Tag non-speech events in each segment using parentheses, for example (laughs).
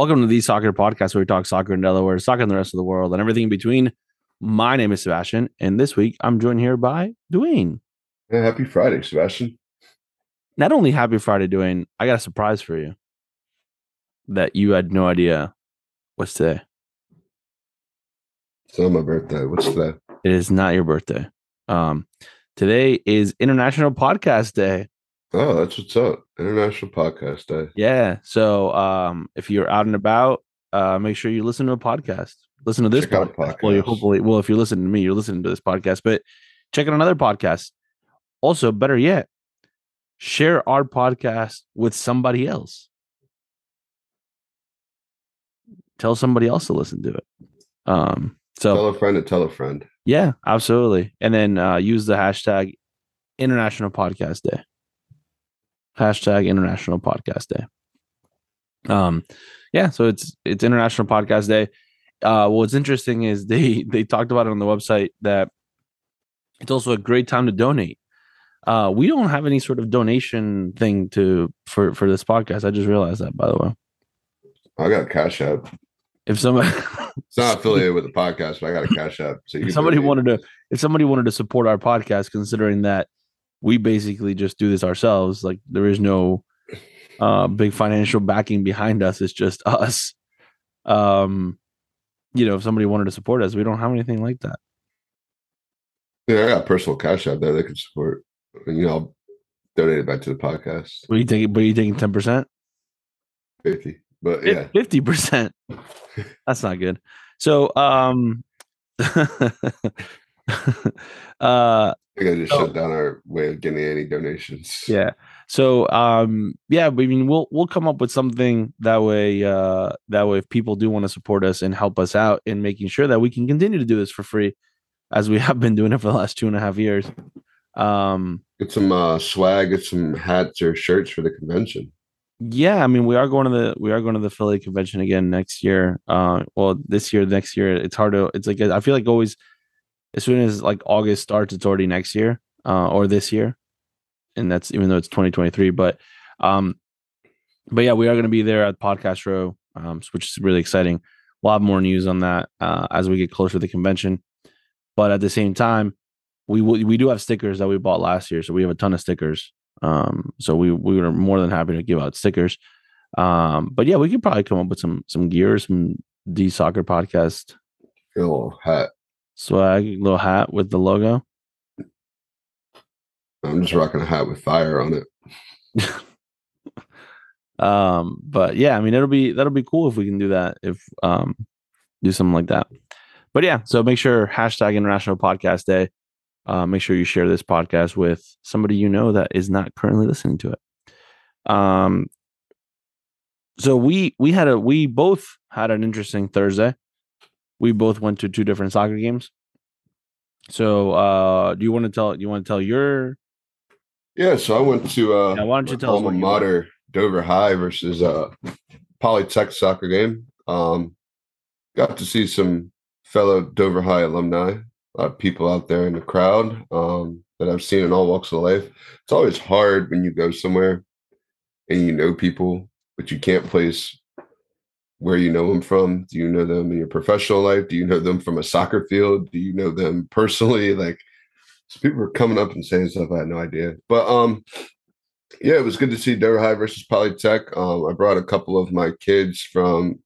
Welcome to the Soccer Podcast, where we talk soccer in Delaware, soccer in the rest of the world, and everything in between. My name is Sebastian, and this week I'm joined here by Dwayne. Yeah, happy Friday, Sebastian. Not only happy Friday, Dwayne, I got a surprise for you that you had no idea what's today. It's not my birthday. What's today? It is not your birthday. Um, today is International Podcast Day. Oh, that's what's up. International Podcast Day. Yeah. So um, if you're out and about, uh, make sure you listen to a podcast. Listen to this Check out podcast. Well, you hopefully, well, if you're listening to me, you're listening to this podcast, but check out another podcast. Also, better yet, share our podcast with somebody else. Tell somebody else to listen to it. Um, so Tell a friend to tell a friend. yeah, absolutely. And then uh, use the hashtag International Podcast Day. Hashtag International Podcast Day. Um, yeah, so it's it's International Podcast Day. Uh, what's interesting is they (laughs) they talked about it on the website that it's also a great time to donate. Uh, we don't have any sort of donation thing to for for this podcast. I just realized that, by the way. I got a Cash App. If somebody It's not affiliated with the podcast, but I got a Cash App. So you if somebody donate. wanted to if somebody wanted to support our podcast considering that we basically just do this ourselves like there is no uh big financial backing behind us it's just (laughs) us um you know if somebody wanted to support us we don't have anything like that Yeah, I got personal Cash out there they can support. And, you know, I'll donate it back to the podcast. what are you taking but are you taking 10% 50. But yeah. 50% (laughs) that's not good so um (laughs) (laughs) uh I gotta just So- shut down our way of getting any donations. Yeah. So um yeah, I mean we'll we'll come up with something that way uh that way if people do want to support us and help us out in making sure that we can continue to do this for free as we (laughs) have been doing it for the last two and a half years. Um Get some uh, swag, get some hats or shirts for the convention. yeah, I mean we are going to the we are going to the Philly convention again next year. Uh well this year, next year. It's hard to it's like I feel like always as soon as like August starts, it's already next year, uh or this year. And that's even though it's 2023. But um but yeah, we are going to be there at Podcast Row, um, which is really exciting. We'll have more news on that uh, as we get closer to the convention. But at the same time, we will- we do have stickers that we bought last year, so we have a ton of stickers. Um, so we we were more than happy to give out stickers. Um, but yeah, we could probably come up with some some gear, some D soccer podcast little hat. Swag, little hat with the logo. I'm just rocking a hat with fire on it. (laughs) um but yeah i mean it'll be that'll be cool if we can do that if um do something like that but yeah so make sure hashtag international podcast day uh make sure you share this podcast with somebody you know that is not currently listening to it um so we we had a we both had an interesting thursday we both went to two different soccer games so uh do you want to tell you want to tell your Yeah, so I went to uh Yeah, why don't you tell alma what you went? mater Dover High versus uh Polytech soccer game. Um got to see some fellow Dover High alumni, a lot of people out there in the crowd um that I've seen in all walks of life. It's always hard when you go somewhere and you know people, but you can't place where you know them from. Do you know them in your professional life? Do you know them from a soccer field? Do you know them (laughs) personally? Like so people were coming up and saying stuff I had no idea. But um yeah, it was good to see Dover High versus Polytech. Um, I brought a couple of my kids from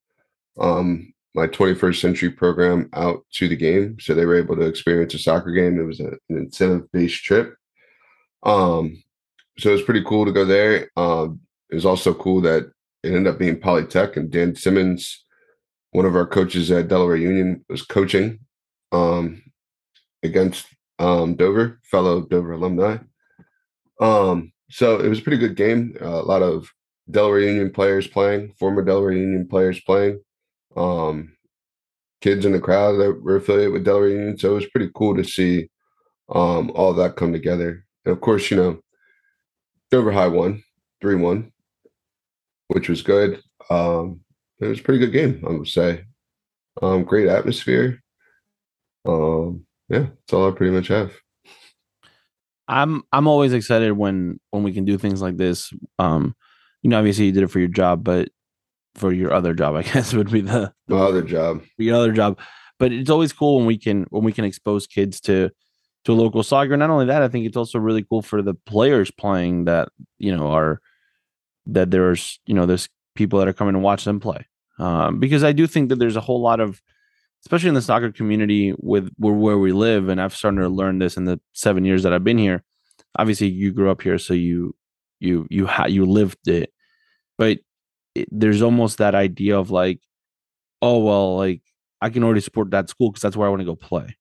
um, my 21st century program out to the game, so they were able to experience a soccer game. It was a, an incentive-based trip, um, so it was pretty cool to go there. Um, it was also cool that it ended up being Polytech, and Dan Simmons, one of our coaches at Delaware Union, was coaching um, against um, Dover, fellow Dover alumni. Um, so it was a pretty good game. Uh, a lot of Delaware Union players playing, former Delaware Union players playing, um, kids in the crowd that were affiliated with Delaware Union. So it was pretty cool to see um, all that come together. And of course, you know, Dover High won 3 1, which was good. Um, it was a pretty good game, I would say. Um, great atmosphere. Um, yeah, that's all I pretty much have. I'm I'm always excited when when we can do things like this. Um, you know, obviously you did it for your job, but for your other job, I (laughs) guess would be the My other job. your other job. But it's always cool when we can when we can expose kids to to local soccer. Not only that, I think it's also really cool for the players playing that you know are that there's you know there's people that are coming to watch them play. Um, because I do think that there's a whole lot of especially in the soccer community with where, where we live, and I've started to learn this in the seven years that I've been here. Obviously, you grew up here, so you you you ha- you lived it, but it, there's almost that idea of like, oh well, like I can already support that school because that's where I want to go play.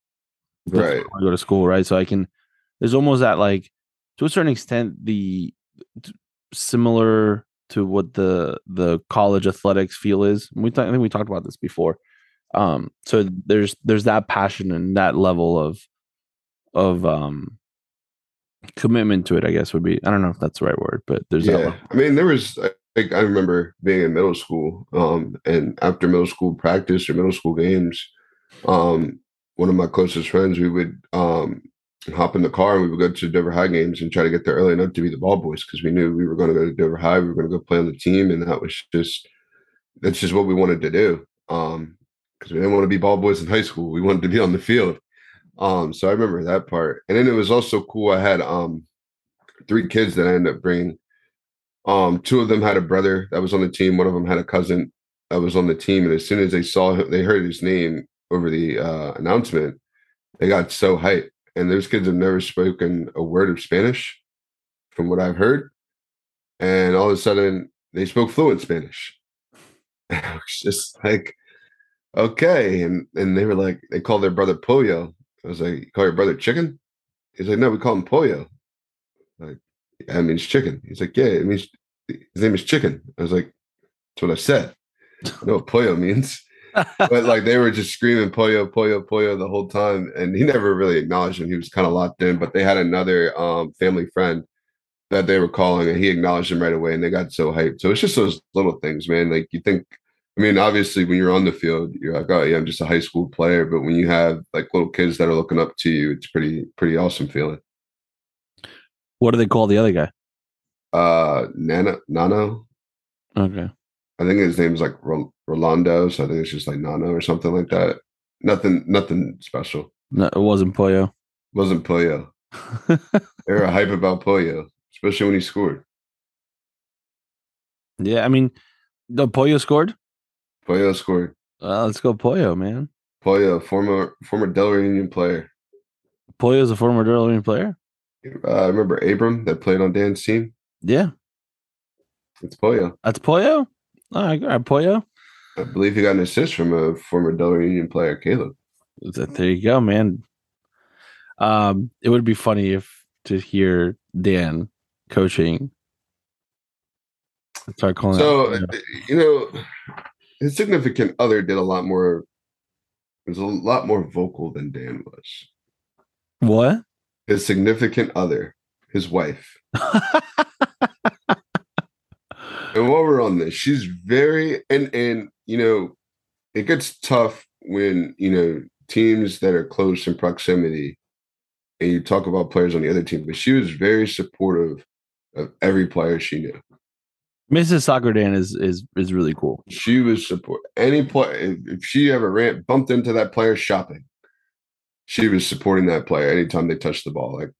Right. Go to school, right? So I can. There's almost that like to a certain extent the similar to what the the college athletics feel is. We th- I think we talked about this before. Um, so there's there's that passion and that level of of um commitment to it. I guess would be I don't know if that's the right word, but there's. Yeah. I mean, there was I think I remember being in middle school, um, and after middle school practice or middle school games, um, one of my closest friends, we would um hop in the car and we would go to Dover High games and try to get there early enough to be the ball boys because we knew we were going to go to Dover High, we were going to go play on the team, and that was just that's just what we wanted to do. Um, because we didn't want to be ball boys in high school. We wanted to be on the field. Um, so I remember that part. And then it was also cool. I had um three kids that I ended up bringing. Um, two of them had a brother that was on the team. One of them had a cousin that was on the team. And as soon as they saw him, they heard his name over the uh, announcement, they got so hyped. And those kids have never spoken a word of Spanish, from what I've heard. And all of a sudden, they spoke fluent Spanish. And (laughs) I was just like, okay. And and they were like, they called their brother Pollo. I was like, you call your brother chicken? He's like, no, we call him Pollo. Like, yeah, it means chicken. He's like, yeah, it means his name is chicken. I was like, that's what I said. I know what Pollo means. But like they were just screaming Pollo, Pollo, Pollo the whole time. And he never really acknowledged him. He was kind of locked in, but they had another um, family friend that they were calling and he acknowledged him right away and they got so hyped. So it's just those little things, man. Like you think, I mean, obviously when you're on the field, you're like, oh yeah, I'm just a high school player. But when you have like little kids that are looking up to you, it's pretty, pretty awesome feeling. What do they call the other guy? Uh, Nano, Nano, Okay. I think his name's like Rolando. So I think it's just like Nano or something like that. Nothing, nothing special. No, it wasn't Pollo. Wasn't Pollo. (laughs) They were hype about Pollo, especially when he scored. yeah, I mean, the Pollo scored. Pollo scored. Uh, let's go Pollo, man. Pollo, former former Delaware Union player. Pollo is a former Delaware Union player. Uh, I remember Abram that played on Dan's team. Yeah, It's Pollo. that's Pollo. All right, all right, Pollo. I believe he got an assist from a former Delaware Union player, Caleb. There you go, man. Um, it would be funny if to hear Dan coaching. Start calling. So, out, uh, you know, his significant other did a lot more, was a lot more vocal than Dan was. what? His significant other, his wife. (laughs) And while we're on this, she's very and and you know, it gets tough when you know teams that are close in proximity, and you talk about players on the other team. But she was very supportive of every player she knew. Mrs. Soccer Dan is is is really cool. She was support any player. If, if she ever ran bumped into that player shopping, she was supporting that player anytime they touched the ball. Like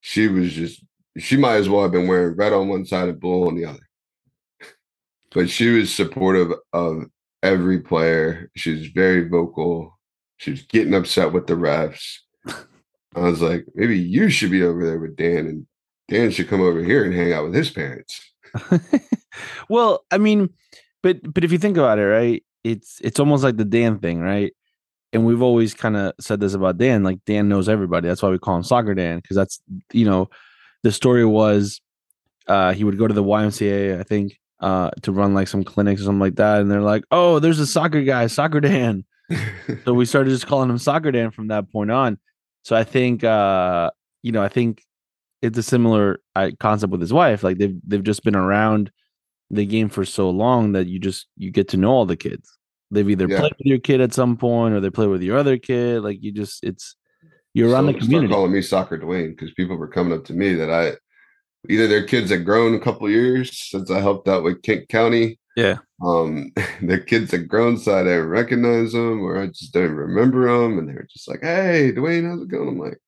she was just she might as well have been wearing red on one side and blue on the other. But she was supportive of every player. She was very vocal. She was getting upset with the refs. I was like, maybe you should be over there with Dan, and Dan should come over here and hang out with his parents. (laughs) well, I mean, but but if you think about it, right? It's it's almost like the Dan thing, right? And we've always kind of said this about Dan, like Dan knows everybody. That's why we call him Soccer Dan, because that's you know, the story was uh he would go to the YMCA, I think, uh, to run like some clinics or something like that, and they're like, Oh, there's a soccer guy, Soccer Dan. (laughs) so we started just calling him Soccer Dan from that point on. So I think uh, you know, I think it's a similar uh, concept with his wife. Like they've they've just been around the game for so long that you just you get to know all the kids. They've either Yeah. played with your kid at some point or they play with your other kid. Like you just it's you're around So the start community. calling me Soccer Dwayne because people were coming up to me that I either their kids had grown a couple years since I helped out with Kent County, Yeah. Um, (laughs) the kids that grown so I didn't recognize them, or I just don't remember them, and they were just like, "Hey, Dwayne, how's it going?" I'm like,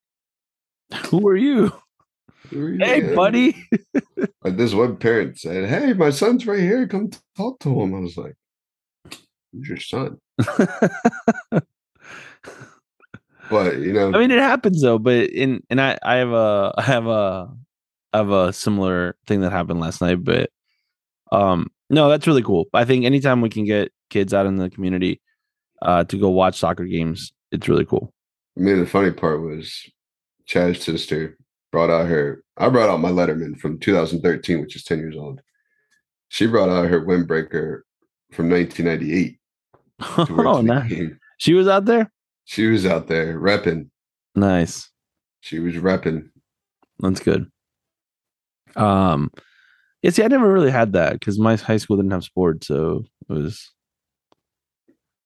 (laughs) Who are you? "Who are you?" Hey, man?" buddy. (laughs) Like this one parent said, "Hey, my son's right here. Come talk to him." I was like, "Who's your son?" But you know, I mean, it happens though. But in and I, I have a, I have a, Have a similar thing that happened last night. But um, no, that's really cool. I think anytime we can get kids out in the community, uh, to go watch soccer games, it's really cool. I mean, the funny part was Chad's sister brought out her. I brought out my Letterman from 2013, which is 10 years old. She brought out her windbreaker from 1998. (laughs) to wear oh, nice. game. She was out there. She was out there repping. Nice. She was repping. That's good. Um, yeah. See, I never really had that because my high school didn't have sports, so it was.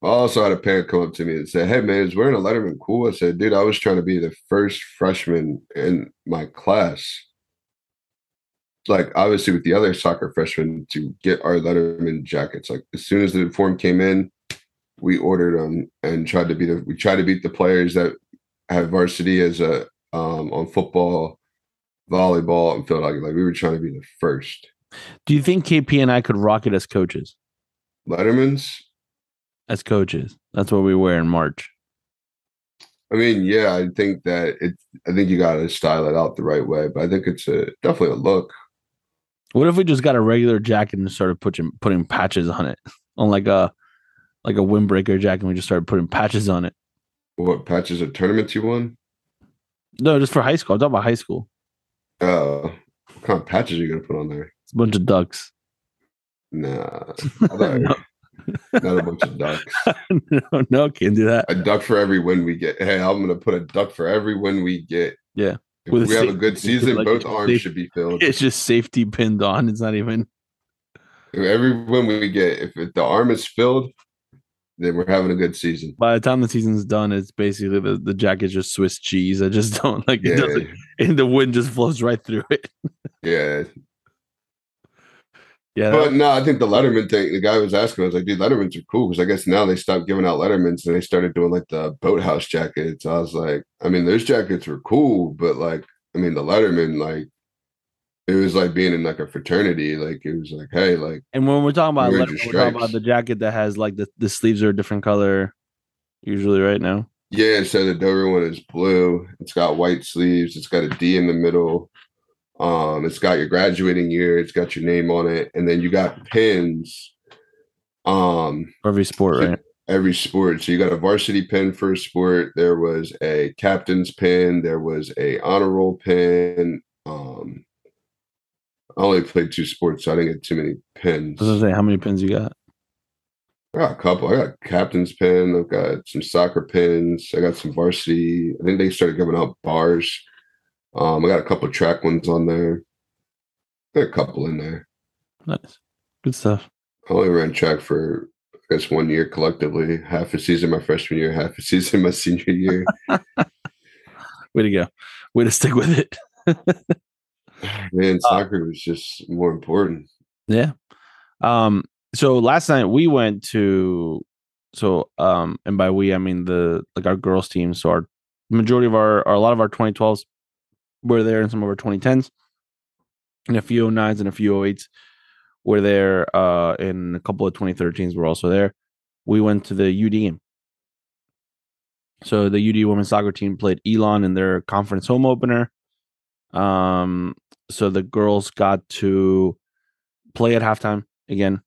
I also had a parent come up to me and say, Hey man, is wearing a Letterman cool? I said, dude, I was trying to be the first freshman in my class. Like obviously with the other soccer freshmen to get our Letterman jackets. Like as soon as the form came in, we ordered them and tried to beat the, we tried to beat the players that have varsity as a um on football, volleyball, and field hockey. Like we were trying to be the first. Do you think KP and I could rock it as coaches? Letterman's As coaches, that's what we wear in March. I mean, yeah, I think that it. I think you got to style it out the right way, but I think it's a definitely a look. What if we just got a regular jacket and started putting putting patches on it, on like a like a windbreaker jacket? and We just started putting patches on it. What patches of tournaments you won? No, just for high school. I'm talking about high school. Uh, what kind of patches are you gonna put on there? It's a bunch of ducks. Nah, (laughs) no, not a bunch of ducks. (laughs) no, no, can't do that. A duck for every win we get. Hey, I'm gonna put a duck for every win we get. Yeah. If With a we have a good season, like both arms safety- should be filled. (laughs) It's just safety pinned on. It's not even. Every win we get, if the arm is filled, then we're having a good season. By the time the season's done, it's basically the, the jacket's just Swiss cheese. I just (laughs) don't like it. Doesn't, and the wind just flows right through it. yeah. Yeah, But no, I think the Letterman thing. The guy was asking, I was like, "Dude, Lettermans are cool." Because I guess now they stopped giving out Lettermans and they started doing like the boathouse jackets. I was like, I mean, those jackets were cool, but like, I mean, the Letterman, like, it was like being in like a fraternity. Like, it was like, hey, like, and when we're talking about leather, we're talking about the jacket that has like the, the sleeves are a different color, usually right now. yeah. So the Dover one is blue. It's got white sleeves. It's got a D in the middle. Um, it's got your graduating year. It's got your name on it, and then you got pins. Um, every sport, So- right? every sport. So you got a varsity pin for a sport. There was a captain's pin. There was a honor roll pin. Um, I only played two sports, so I didn't get too many pins. I was gonna say how many pins you got. I got a couple. I got captain's pin. I've got some soccer pins. I got some varsity. I think they started giving out bars. Um, I got a couple track ones on there. Got a couple in there. Nice, good stuff. I only ran track for I guess one year collectively. Half a season my freshman year, half a season my senior year. (laughs) Way to go. Way to stick with it. (laughs) Man, soccer was just more important. Yeah. Um. So last night we went to, so um, and by we I mean the like our girls team. So our majority of our, or a lot of our 2012s were there, and some of our 2010s, and a few 09s and a few 08s were there. Uh, and a couple of 2013s were also there. We went to the UD game. So the UD women's soccer team played Elon in their conference home opener. Um, so the girls got to play at halftime again.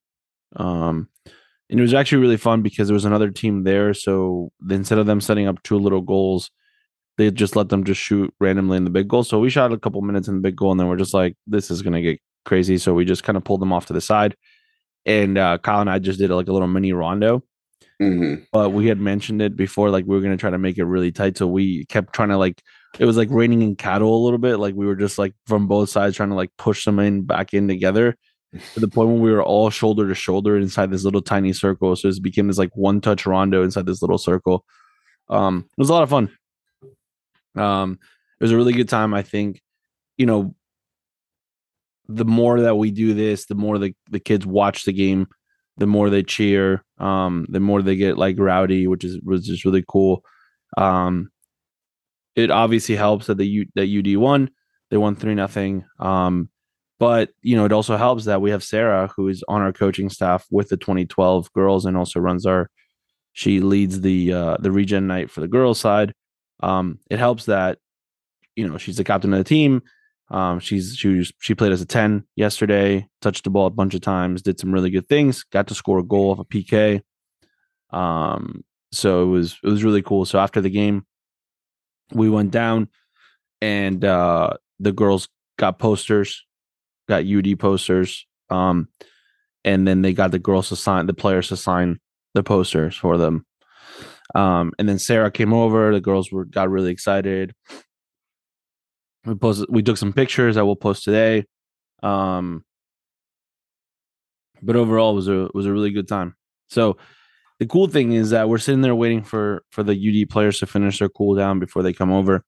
Um, and it was actually really fun because there was another team there. So instead of them setting up two little goals, they just let them just shoot randomly in the big goal. So we shot a couple minutes in the big goal, and then we're just like, this is gonna get crazy. So we just kind of pulled them off to the side. And uh, Kyle and I just did like a little mini rondo hmm but we had mentioned it before like we were going to try to make it really tight so we kept trying to like it was like raining in cattle a little bit like we were just like from both sides trying to like push them in back in together to the point where we were all shoulder to shoulder inside this little tiny circle. So it became this like one touch rondo inside this little circle. Um it was a lot of fun. Um it was a really good time i think you know the more that we do this the more the, the kids watch the game the more they cheer, um, the more they get like rowdy, which is was just really cool. Um, it obviously helps that the U, that UD won. They won three nothing. Um, but you know, it also helps that we have Sarah, who is on our coaching staff with the 2012 girls, and also runs our. She leads the uh, the regen night for the girls side. Um, it helps that you know she's the captain of the team. Um, she's she was, she played as a 10 yesterday, touched the ball a bunch of times, did some really good things, got to score a goal off a PK. Um, so it was it was really cool. So after the game, we went down and uh the girls got posters, got UD posters. Um and then they got the girls to sign the players to sign the posters for them. Um and then Sarah came over, the girls were got really excited we posted we took some pictures i will post today um but overall it was a was a really good time so the cool thing is that we're sitting there waiting for for the ud players to finish their cool down before they come over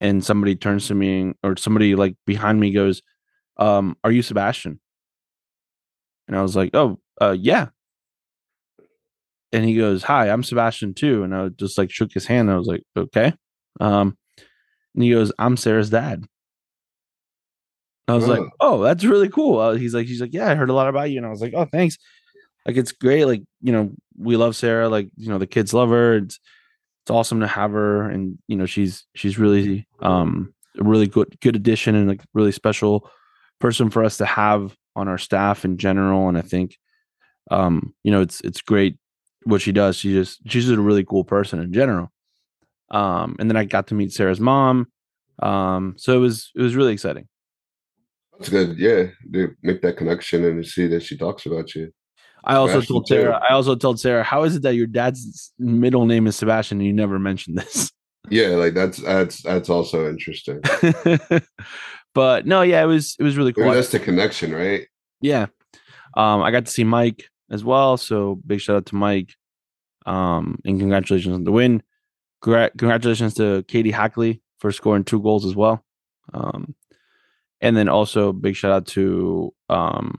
and somebody turns to me or somebody like behind me goes um are you sebastian and i was like oh uh yeah and he goes hi i'm sebastian too and i just like shook his hand i was like okay um and he goes, I'm Sarah's dad. I was oh. like, oh, that's really cool. Uh, he's like, he's like, yeah, I heard a lot about you. And I was like, oh, thanks. Like, it's great. Like, you know, we love Sarah. Like, you know, the kids love her. It's, it's awesome to have her. And, you know, she's, she's really, um, a really good, good addition and like really special person for us to have on our staff in general. And I think, um, you know, it's, it's great what she does. She just, she's just a really cool person in general. Um, and then I got to meet Sarah's mom. Um, so it was it was really exciting. That's good. Yeah, to make that connection and to see that she talks about you. I also told Sarah. Too. I also told Sarah, how is it that your dad's middle name is Sebastian and you never mentioned this? (laughs) Yeah, like that's that's that's also interesting. (laughs) but no, yeah, it was it was really cool. that's the connection, right? Yeah. Um, I got to see Mike as well, so big shout out to Mike. Um, and congratulations on the win congratulations to Katie Hackley for scoring two goals as well. Um, and then also big shout out to um,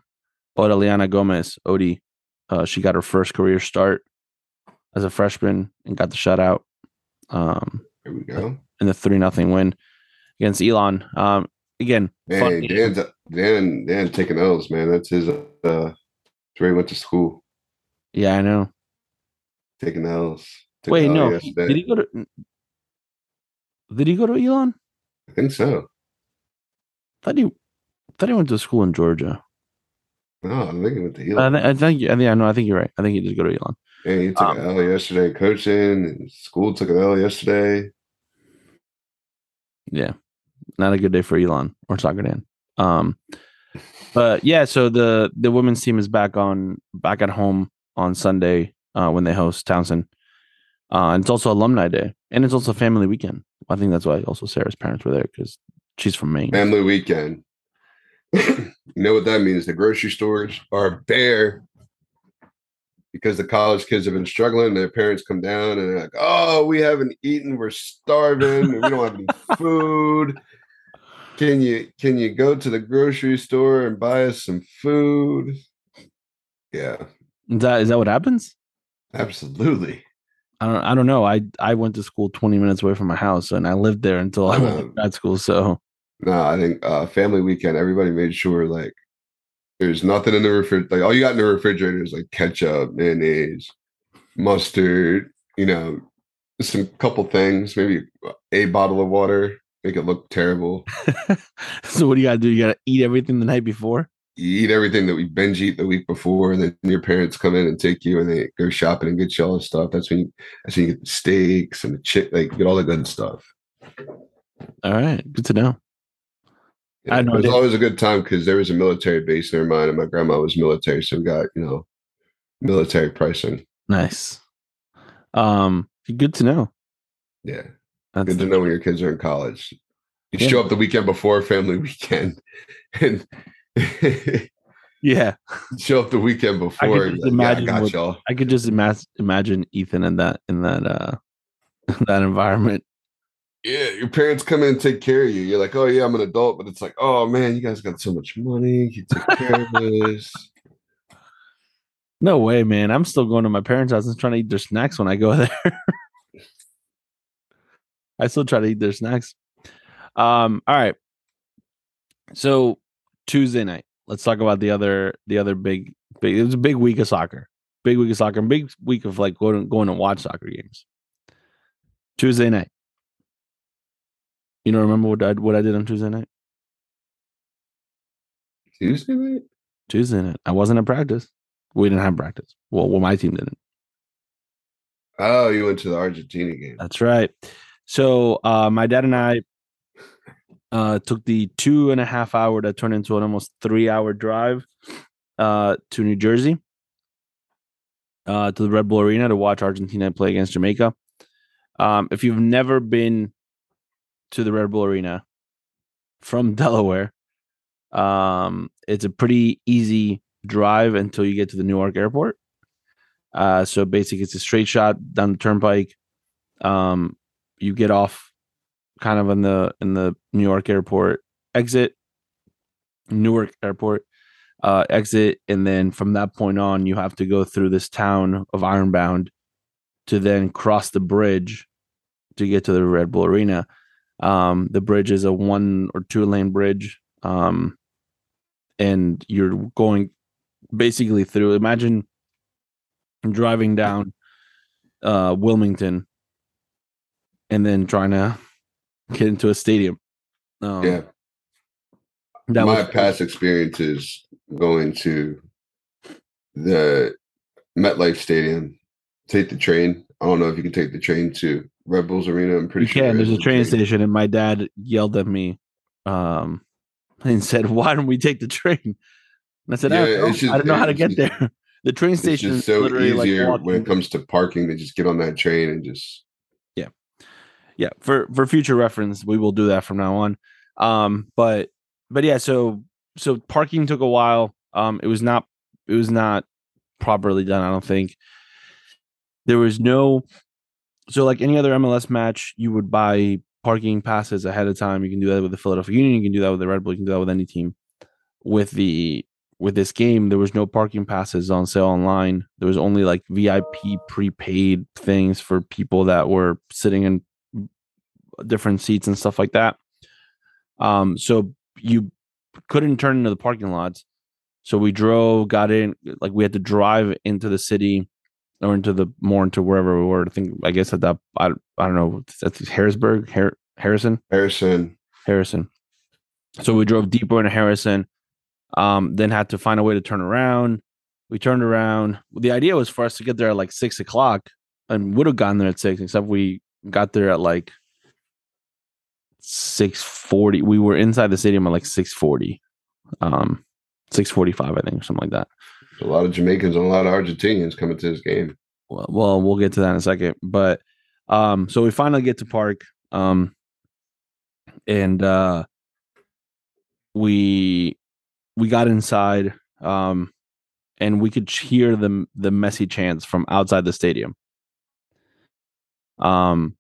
Odeliana Gomez, Odie. Uh, she got her first career start as a freshman and got the shutout. Um, there we go. In the three nothing win against Elon. Um, again, man, Dan, Dan, Dan taking L's, man. That's his. Uh, where he went to school. Yeah, I know. Taking L's. Wait, no. Did he go to? Did he go to Elon? I think so. I thought he, I thought he went to school in Georgia. No, I think he went to Elon. I, th- I think, I think, I know. I think you're right. I think he did go to Elon. Yeah, he took um, an L yesterday coaching. school took an L yesterday. Yeah, not a good day for Elon or Soccer Dan. Um, but yeah, so the the women's team is back on back at home on Sunday uh, when they host Towson. Uh, and it's also alumni day, and it's also family weekend. I think that's why also Sarah's parents were there because she's from Maine. Family weekend. You know what that means? The grocery stores are bare because the college kids have been struggling. Their parents come down and they're like, "Oh, we haven't eaten. We're starving. we don't have any food. Can you can you go to the grocery store and buy us some food?" Yeah. Is that is that what happens? Absolutely. I don't I don't know. I I went to school 20 minutes away from my house and I lived there until I went to uh-huh. grad school. So no, I think uh family weekend, everybody made sure like there's nothing in the refrigerator. Like all you got in the refrigerator is like ketchup, mayonnaise, mustard, you know, some couple things, maybe a bottle of water, make it look terrible. (laughs) so what do you gotta do? You gotta eat everything the night before? you eat everything that we binge eat the week before, and then your parents come in and take you and they go shopping and get you all the stuff. That's when you that's when you get the steaks and the chick, like get all the good stuff. All right, good to know. I know it was always a good time because there was a military base near mine, and my grandma was military, so we got you know military pricing. Nice. Um, good to know. Yeah, That's good to know when your kids are in college. You yeah. show up the weekend before family (laughs) weekend, and (laughs) yeah. Show up the weekend before. I could just imagine yeah, I, what, y'all. I could just imagine imagine Ethan in that in that uh (laughs) that environment. Yeah, your parents come in and take care of you. You're like, oh yeah, I'm an adult, but it's like, oh man, you guys got so much money. You take care of this. No way, man. I'm still going to my parents' house and trying to eat their snacks when I go (laughs) there. I still try to eat their snacks. Um, all right. So Tuesday night, let's talk about the other the other big big it was a big week of soccer. Big week of soccer, and big week of like going going to watch soccer games. Tuesday night. You don't remember what I what I did on Tuesday night? Tuesday night? Tuesday night. I wasn't at practice. We didn't have practice. Well, well, my team didn't. Oh, you went to the Argentina game. That's right. So uh, my dad and I uh, took the two and a half hour that turned into an almost three hour drive uh, to New Jersey uh, to the Red Bull Arena to watch Argentina play against Jamaica. Um, if you've never been to the Red Bull Arena from (laughs) Delaware, um, it's a pretty easy drive until you get to the Newark airport. Uh, so basically, it's a straight shot down the turnpike. Um, you get off kind of in the in the New York airport exit, Newark airport uh, exit, and then from that point on, you have to go through this town of Ironbound to then cross the bridge to get to the Red Bull Arena. Um, the bridge is a one or two lane bridge, um, and you're going basically through. Imagine driving down uh, Wilmington and then trying to get into a stadium. Um, yeah. that My was past experiences going to the MetLife Stadium, take the train. I don't know if you can take the train to Red Bulls Arena. I'm pretty you sure can. there There's a train station, and my dad yelled at me, um, (laughs) and said, "Why don't we take the train?" And I said, Yeah, I, don't know. just- I don't know how to get just- there." (laughs) The train station is so easier like when it comes to parking to just get on that train and just yeah, yeah for for future reference we will do that from now on um but but yeah so so parking took a while um it was not it was not properly done i don't think there was no so like any other mls match you would buy parking passes ahead of time. You can do that with the philadelphia union. You can do that with the red bull. You can do that with any team. With the with this game there was no parking passes on sale online. There was only like vip prepaid things for people that were sitting in different seats and stuff like that. Um, so you couldn't turn into the parking lots. So we drove, got in, like we had to drive into the city or into the more into wherever we were. I think I guess at that I, I don't know that's Harrisburg, Har- Harrison, Harrison. Harrison. So we drove deeper into Harrison. Um, then had to find a way to turn around. We turned around. The idea was for us to get there at like six o'clock, and would have gotten there at six, except we got there at like six forty. We were inside the stadium at like six forty, um, six forty five, I think, or something like that. A lot of Jamaicans and a lot of Argentinians coming to this game. Well, well, get to that in a second. But um, so we finally get to park, um, and uh, we we got inside, um, and we could hear the the Messi chants from outside the stadium. Um,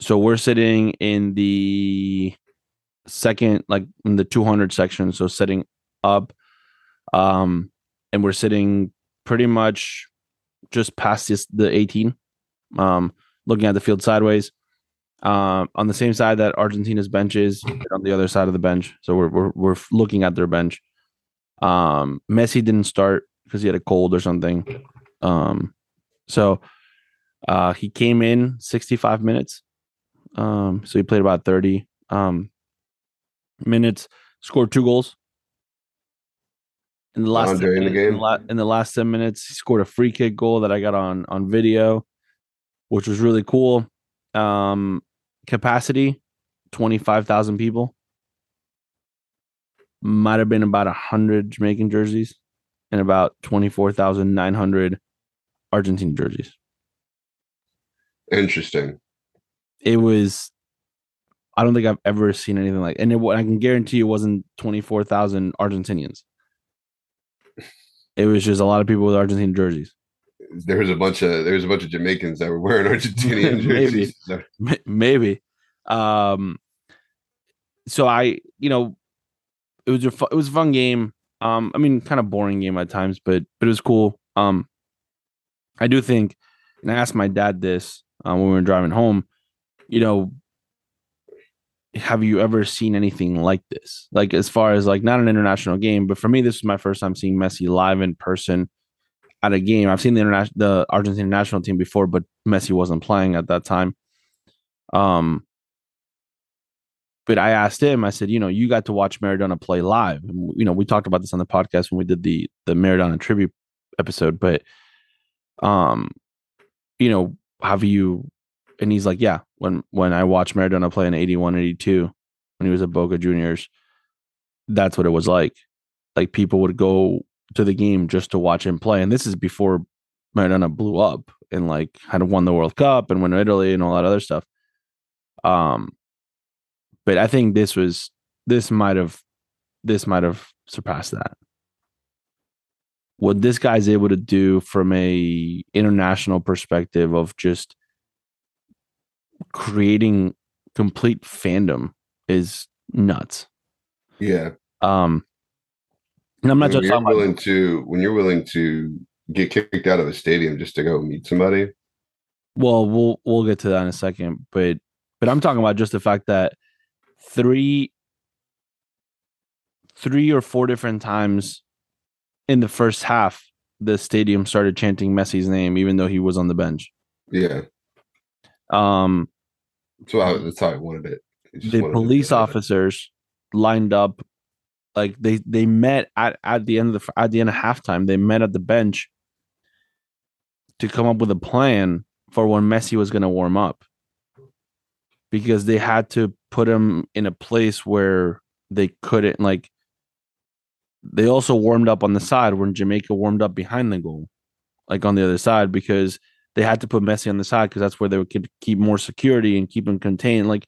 so we're sitting in the second, like in the 200 section, so sitting up, um, and we're sitting pretty much just past this, the 18, um, looking at the field sideways. Um, on the same side that Argentina's bench is, on the other side of the bench. So we're we're we're looking at their bench. Um, Messi didn't start because he had a cold or something. Um, so uh, he came in 65 minutes. Um, so he played about 30 um minutes, scored two goals. In the last 10 Andre in the minutes- in, game? la- in the last 10 minutes, he scored a free kick goal that I got on on video, which was really cool. Um capacity 25,000 people. Might have been about 100 Jamaican jerseys and about 24,900 Argentine jerseys. Interesting. it was I don't think I've ever seen anything like and it, I can guarantee you it wasn't 24,000 Argentinians. It was just a lot of people with Argentine jerseys. There was a bunch of there was a bunch of Jamaicans that were wearing (laughs) Argentinian (laughs) Maybe. jerseys. So, M- Maybe. Um so I, you know, it was a fu- it was a fun game. Um I mean kind of boring game at times, but but it was cool. Um I do think, and I asked my dad this uh, when we were driving home. You know, have you ever seen anything like this? Like as far as like not an international game, but for me, this was my first time seeing Messi live in person at a game. I've seen the international the Argentine national team before, but Messi wasn't playing at that time. Um, but I asked him, I said, you know, you got to watch Maradona play live. And, you know, we talked about this on the podcast when we did the the Maradona tribute episode, but um, you know, have you and he's like, Yeah, when when I watched Maradona play in 81, 82, when he was at Boca Juniors, that's what it was like. Like people would go to the game just to watch him play. And this is before Maradona blew up and like had won the World Cup and went to Italy and all that other stuff. Um, but I think this was this might have this might have surpassed that. What this guy's able to do from a international perspective of just creating complete fandom is nuts. Yeah. Um, and I'm not when just you're talking about willing to when you're willing to get kicked out of a stadium just to go meet somebody. Well, we'll we'll get to that in a second, but but I'm talking about just the fact that three three or four different times in the first half the stadium started chanting Messi's name even though he was on the bench. Yeah. Um So I, that's how I wanted it. The wanted police officers lined up like they they met at at the end of the at the end of halftime they met at the bench to come up with a plan for when Messi was going to warm up because they had to put him in a place where they couldn't like they also warmed up on the side when Jamaica warmed up behind the goal like on the other side because they had to put Messi on the side because that's where they could keep more security and keep him contained like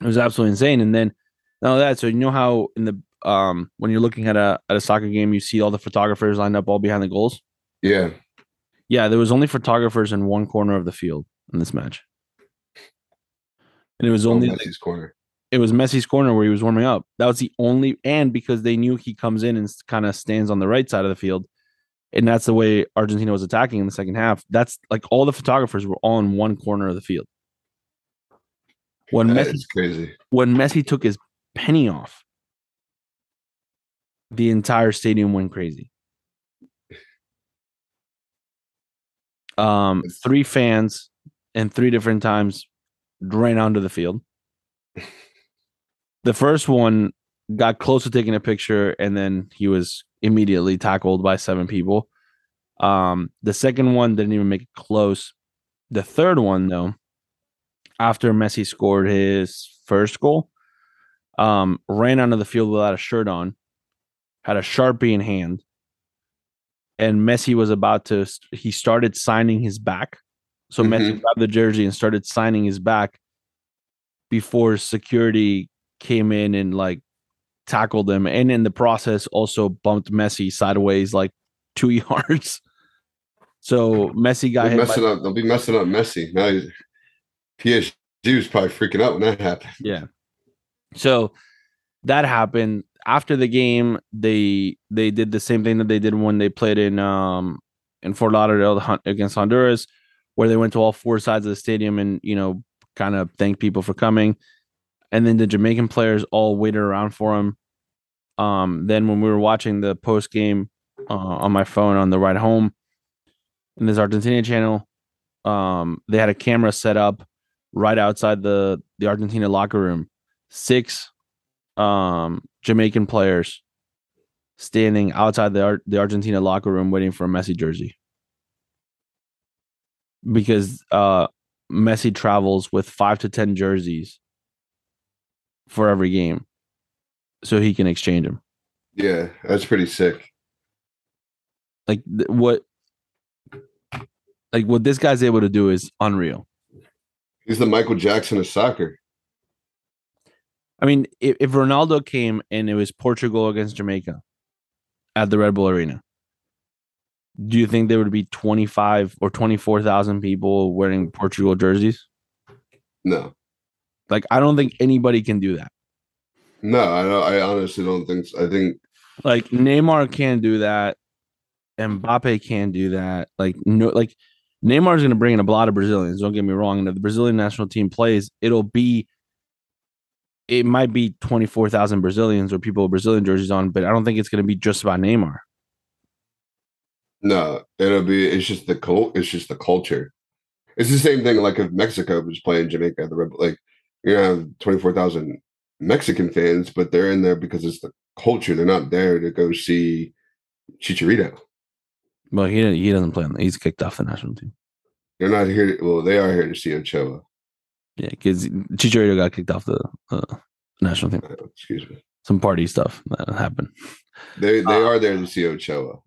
it was absolutely insane and then now that so you know how in the um when you're looking at a at a soccer game you see all the photographers lined up all behind the goals Yeah. yeah, there was only photographers in one corner of the field in this match. And it was Oh, only Messi's corner. it was Messi's corner where he was warming up. That was the only and because they knew he comes in and kind of stands on the right side of the field. And that's the way Argentina was attacking in the second half. That's like all the photographers were all in one corner of the field. When That Messi is crazy. when Messi took his penny off, the entire stadium went crazy. Um, three fans and three different times ran onto the field. (laughs) The first one got close to taking a picture, and then he was immediately tackled by seven people. Um, the second one didn't even make it close. The third one, though, after Messi scored his first goal, um, ran onto the field without a shirt on, had a sharpie in hand, and Messi was about to. He started signing his back, so Messi Mhm. grabbed the jersey and started signing his back before security came in and like tackled him, and in the process also bumped Messi sideways like two (laughs) yards. So Messi got hit. messing By, up. They'll be messing up Messi. Now he's PSG was probably freaking out when that happened. yeah. So that happened after the game. They they did the same thing that they did when they played in um in Fort Lauderdale against Honduras, where they went to all four sides of the stadium and you know kind of thanked people for coming, and then the Jamaican players all waited around for him. Um, then when we were watching the post game uh, on my phone on the ride home, in this Argentina channel, um, they had a camera set up right outside the the Argentina locker room. Six um Jamaican players standing outside the Ar- the Argentina locker room waiting for a Messi jersey. Because uh Messi travels with 5 to 10 jerseys for every game so he can exchange them. Yeah, that's pretty sick. Like th- what like what this guy's able to do is unreal. He's the Michael Jackson of soccer. I mean, if, if Ronaldo came and it was Portugal against Jamaica at the Red Bull Arena, do you think there would be 25 or 24,000 people wearing Portugal jerseys? No, Like, I don't think anybody can do that. no, I don't, I honestly don't think. So. I think Like, Neymar can't do that. Mbappe can't do that. Like no, like Neymar's going to bring in a lot of Brazilians. Don't get me wrong. And if the Brazilian national team plays, it'll be it might be 24,000 Brazilians or people with Brazilian jerseys on, but I don't think it's going to be just about Neymar. No, it'll be. It's just the cult. It's just the culture. It's the same thing. Like if Mexico was playing Jamaica, the like you four thousand Mexican fans, but they're in there because it's the culture. They're not there to go see Chicharito. Well, he he doesn't play on. He's kicked off the national team. They're not here. To, well, they are here to see Ochoa. Yeah, because Chicharito got kicked off the uh, national team. Uh, excuse me. Some party stuff that happened. They they uh, are there to see Ochoa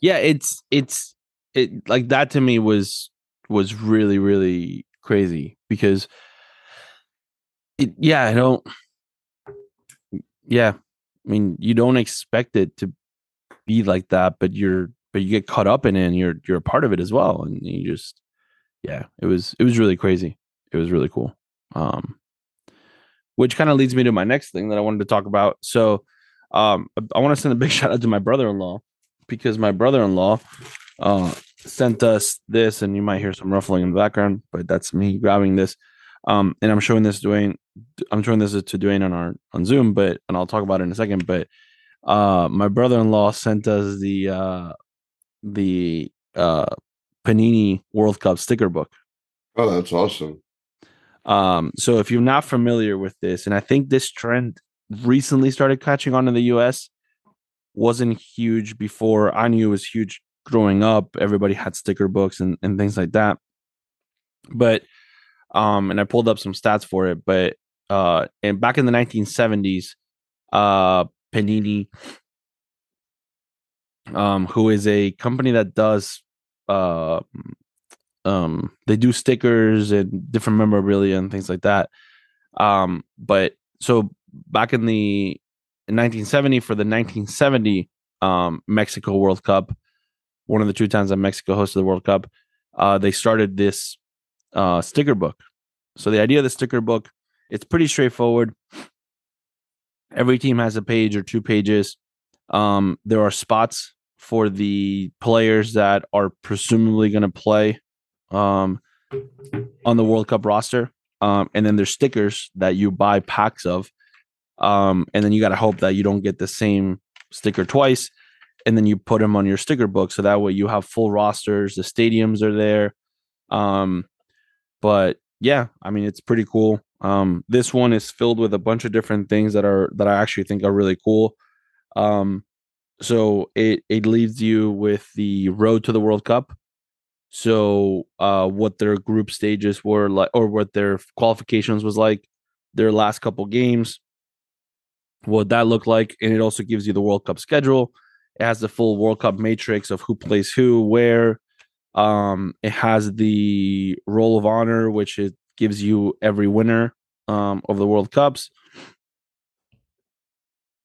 yeah, it's it's it like that to me was was really really crazy because it yeah I don't yeah I mean you don't expect it to be like that but you're but you get caught up in it and you're you're a part of it as well and you just yeah it was it was really crazy it was really cool um which kind of leads me to my next thing that I wanted to talk about so um I want to send a big (laughs) shout out to my brother-in-law because my brother-in-law uh, sent us this, and you might hear some ruffling in the background, but that's me grabbing this. Um, and I'm showing this Dwayne. I'm showing this to Dwayne on our on Zoom, but and I'll talk about it in a second. But uh, my brother-in-law sent us the uh, the uh, Panini World Cup sticker book. Oh, that's awesome. Um, so if you're not familiar with this, and I think this trend recently started catching on in the US, wasn't huge before. I knew it was huge growing up. Everybody had sticker books and, and things like that. But um, and I pulled up some stats for it, but uh and back in the 1970s, uh Panini um who is a company that does uh um they do stickers and different memorabilia and things like that. Um but so back in the in 1970 for the 1970 um, Mexico World Cup, one of the two times that Mexico hosted the World Cup, uh, they started this uh, sticker book. So the idea of the sticker book, it's pretty straightforward. Every team has a page or two pages. Um, there are spots for the players that are presumably going to play um, on the World Cup roster. Um, and then there's stickers that you buy packs of um, and then you got to hope that you don't get the same sticker twice. And then you put them on your sticker book. So that way you have full rosters, the stadiums are there. Um, but yeah, I mean, it's pretty cool. Um, this one is filled with a bunch of different things that are, that I actually think are really cool. Um, so it, it leaves you with the road to the World Cup. So, uh, what their group stages were like, or what their qualifications was like, their last couple games, what that looked like. And it also gives you the World Cup schedule. It has the full World Cup matrix of who plays who, where. Um, it has the Roll of Honor, which it gives you every winner um, of the World Cups.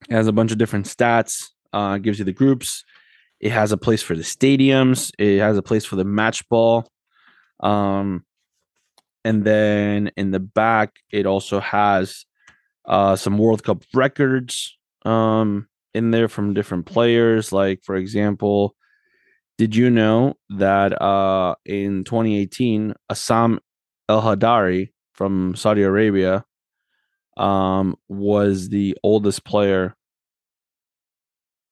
It has a bunch of different stats. Uh, gives you the groups. It has a place for the stadiums. It has a place for the match ball. Um, and then in the back, it also has uh, some World Cup records um, in there from different players. Like, for example, did you know that uh, in 2018, Essam El Hadary from Saudi Arabia um, was the oldest player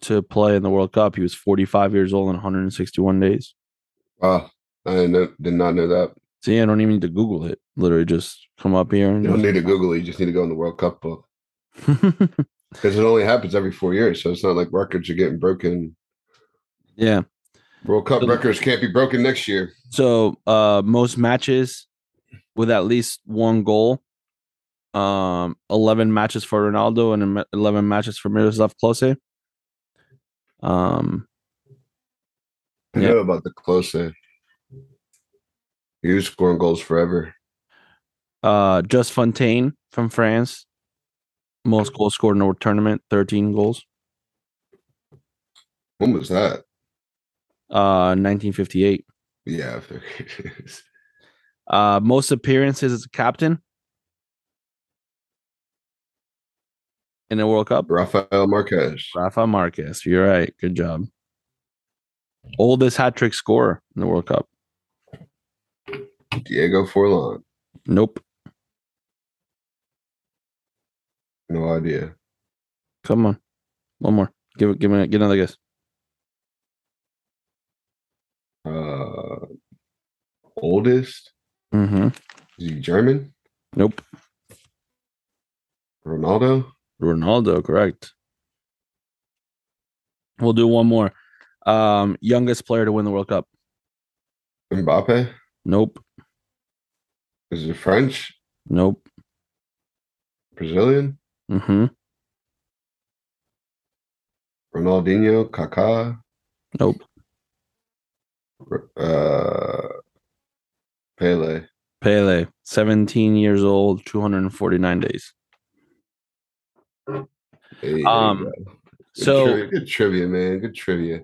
to play in the World Cup? He was 45 years old and 161 days. Wow. I did not know that. See, I don't even need to Google it. Literally, just come up here. And you don't need to Google it. You just need to go in the World Cup book (laughs) because it only happens every four years. So it's not like records are getting broken. Yeah, World Cup so, records can't be broken next year. So, uh, most matches with at least one goal. Um, eleven matches for Ronaldo and eleven matches for Miroslav Klose. Um, I yeah. know about the Klose. He was scoring goals forever. Uh, Just Fontaine from France, most goals scored in a tournament, thirteen goals. When was that? Uh, 1958. Yeah. uh, most appearances as a captain in the World Cup. Rafael Marquez. Rafael Marquez. You're right. Good job. Oldest hat trick scorer in the World Cup. Diego Forlan. Nope. No idea. Come on. One more. Give it. Give me. Get another guess. Uh, oldest? Mm-hmm. Is he German? Nope. Ronaldo? Ronaldo. Correct. We'll do one more. Um, youngest player to win the World Cup. Mbappe? Nope. Is it French? Nope. Brazilian? Mm-hmm. Ronaldinho? Kaká? Nope. Uh, Pele. Pele. 17 years old, 249 days. Hey, Um. Good So trivia, good trivia, man. Good trivia.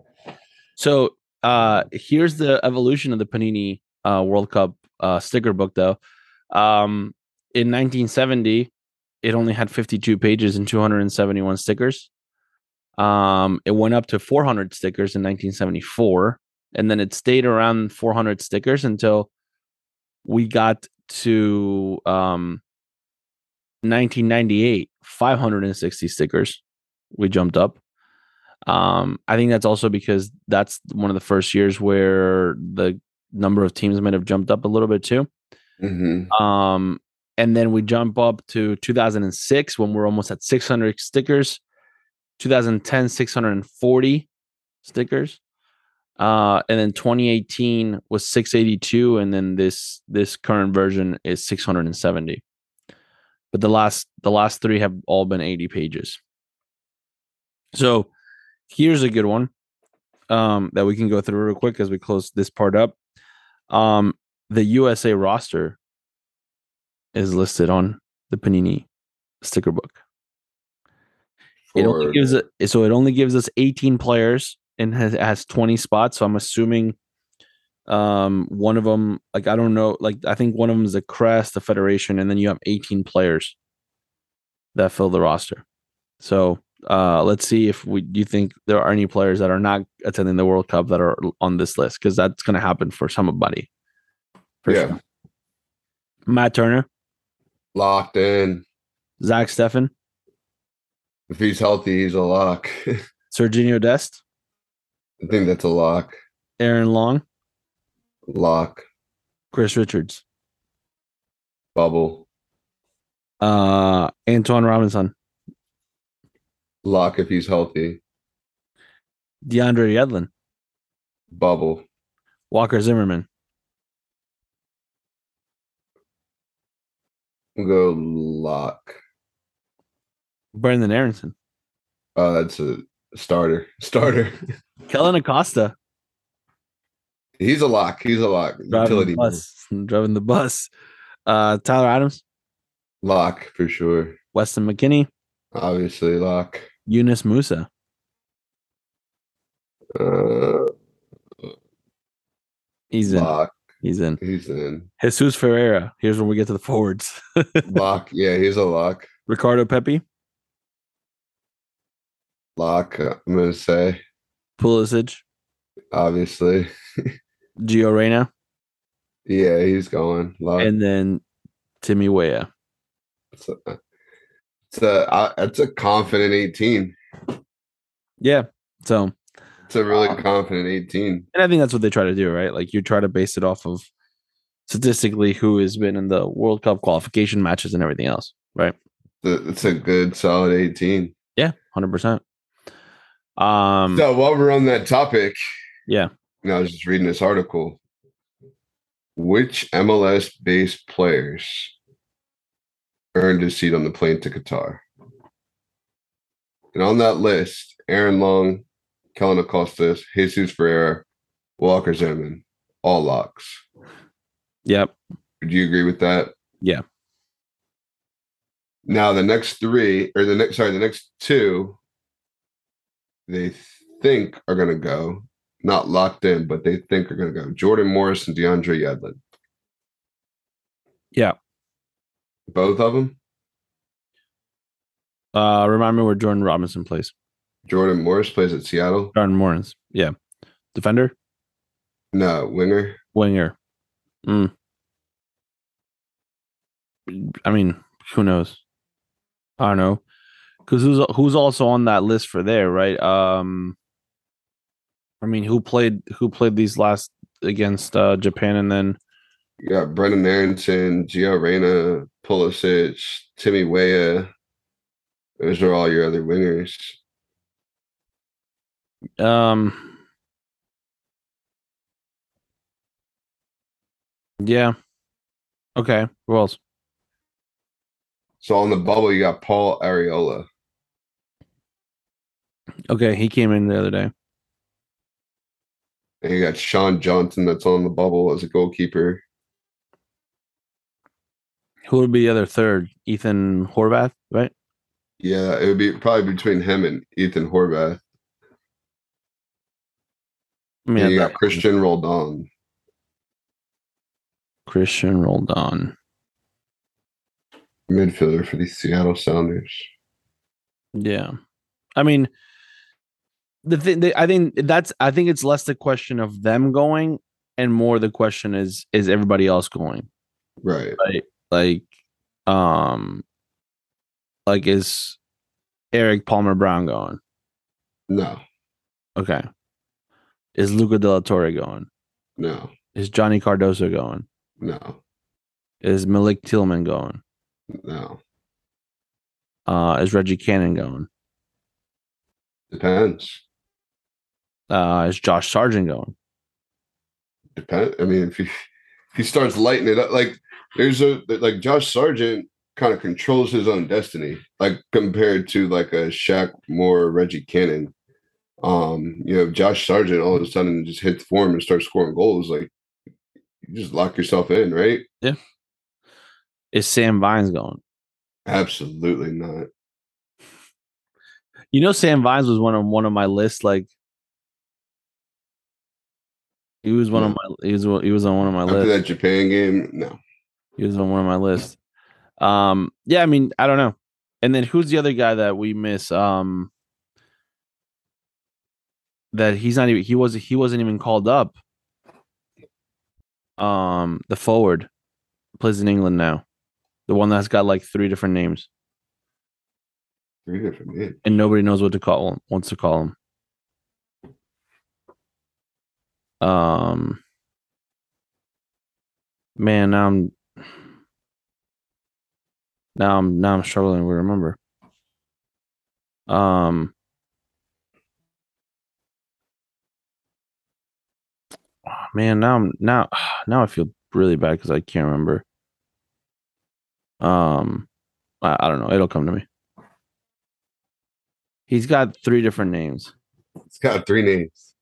So uh here's the evolution of the Panini uh World Cup uh sticker book though. Um in 1970 it only had 52 pages and 271 stickers. Um it went up to 400 stickers in 1974 and then it stayed around 400 stickers until we got to um 1998 560 stickers we jumped up. Um i think that's also because that's one of the first years where the number of teams might have jumped up a little bit too. Hmm um and then we jump up to 2006 when we're almost at 600 stickers 2010 640 stickers uh and then 2018 was 682 and then this this current version is 670 but the last the last three have all been 80 pages. So here's a good one um that we can go through real quick as we close this part up. Um the usa roster is listed on the panini sticker book. It only gives it so it only gives us 18 players and has, has 20 spots so i'm assuming um one of them like i don't know like i think one of them is the crest the federation and then you have 18 players that fill the roster so uh let's see if we do you think there are any players that are not attending the world cup that are on this list because that's going to happen for somebody for Yeah. sure. matt turner locked in. zach steffen If he's healthy, he's a lock. (laughs) serginho dest I think that's a lock. aaron long Lock. chris richards Bubble. uh antonee robinson Lock if he's healthy. DeAndre Yedlin, Bubble. Walker Zimmerman, We'll go lock. Brenden Aaronson, Uh, that's a starter. Starter. Kellen Acosta, He's a lock. He's a lock. driving Utility the bus, driving the bus. Uh, Tyler Adams, Lock for sure. Weston McKennie, Obviously lock. Yunus Musah, Uh, he's in. lock. He's in. He's in. Jesus Ferreira. Here's when we get to the forwards. (laughs) Lock. Yeah, he's a lock. Ricardo Pepi, Lock. uh, I'm gonna say Pulisic, obviously. (laughs) Gio Reyna, Yeah, he's going lock. and then Timmy Weah. It's a, it's a, uh, it's a confident 18. Yeah. So, It's a really Uh, confident 18. and I think that's what they try to do, right? Like you try to base it off of statistically who has been in the World Cup qualification matches and everything else, right? It's a good solid 18. Yeah, hundred percent. Um, So while we're on that topic, yeah, and I was just reading this article. Which MLS based players earned a seat on the plane to Qatar? And on that list, Aaron Long, Kellen Acosta, Jesus Ferreira, Walker Zimmerman, all locks. yep, Would you agree with that? Yeah. Now the next three, or the next sorry, the next two, they think are gonna go, not locked in, but they think are gonna go. Jordan Morris and DeAndre Yedlin. yeah. Both of them. Uh, remind me where Jordan Robinson plays. Jordan Morris plays at Seattle. Jordan Morris, yeah. defender, No, winger. winger. Mm. I mean, who knows? I don't know. Because who's who's also on that list for there, right? Um, I mean, who played who played these last against uh, Japan and then You got Brenden Aaronson, Gio Reyna, Pulisic, Timmy Weah. Those are all your other wingers. um, yeah, okay. Who else? So on the bubble, you got Paul Arriola. Okay, he came in the other day. And you got Sean Johnson that's on the bubble as a goalkeeper. Who would be the other third? Ethan Horvath, right? Yeah, it would be probably between him and Ethan Horvath. I mean, And you got Christian Roldan. Christian Roldan. midfielder for the Seattle Sounders. Yeah, I mean, the thing the, I think that's I think it's less the question of them going and more the question is is everybody else going Right. right? Like, um, like is Erik Palmer Brown going? No, Okay, is Luca De La Torre going? no, Is Johnny Cardoso going? no, Is Malik Tillman going? no. Uh, is Reggie Cannon going? Depends. Uh, is Josh Sargent going? Depend. I mean, if he if he starts lighting it up, like there's a like Josh Sargent kind of controls his own destiny, like compared to like a Shaq Moore, Reggie Cannon. Um, you know, Josh Sargent all of a sudden just hits form and starts scoring goals. Like you just lock yourself in, right? Yeah. Is Sam Vines going? Absolutely not. You know, Sam Vines was one of one of my lists. Like, he was one of my he was he was on one of my After lists. that Japan game, no. He was on one of my lists. Um, yeah, I mean, I don't know. And then who's the other guy that we miss? Um, that he's not even he was he wasn't even called up. Um, the forward plays in England now, the one that's got like three different names, Three different names. and nobody knows what to call him, wants to call him. Um, man, now I'm now I'm now I'm struggling to remember. Um, man, now I'm now (sighs) now I feel really bad because I can't remember. Um, I, I don't know. It'll come to me. He's got three different names. He's got three names.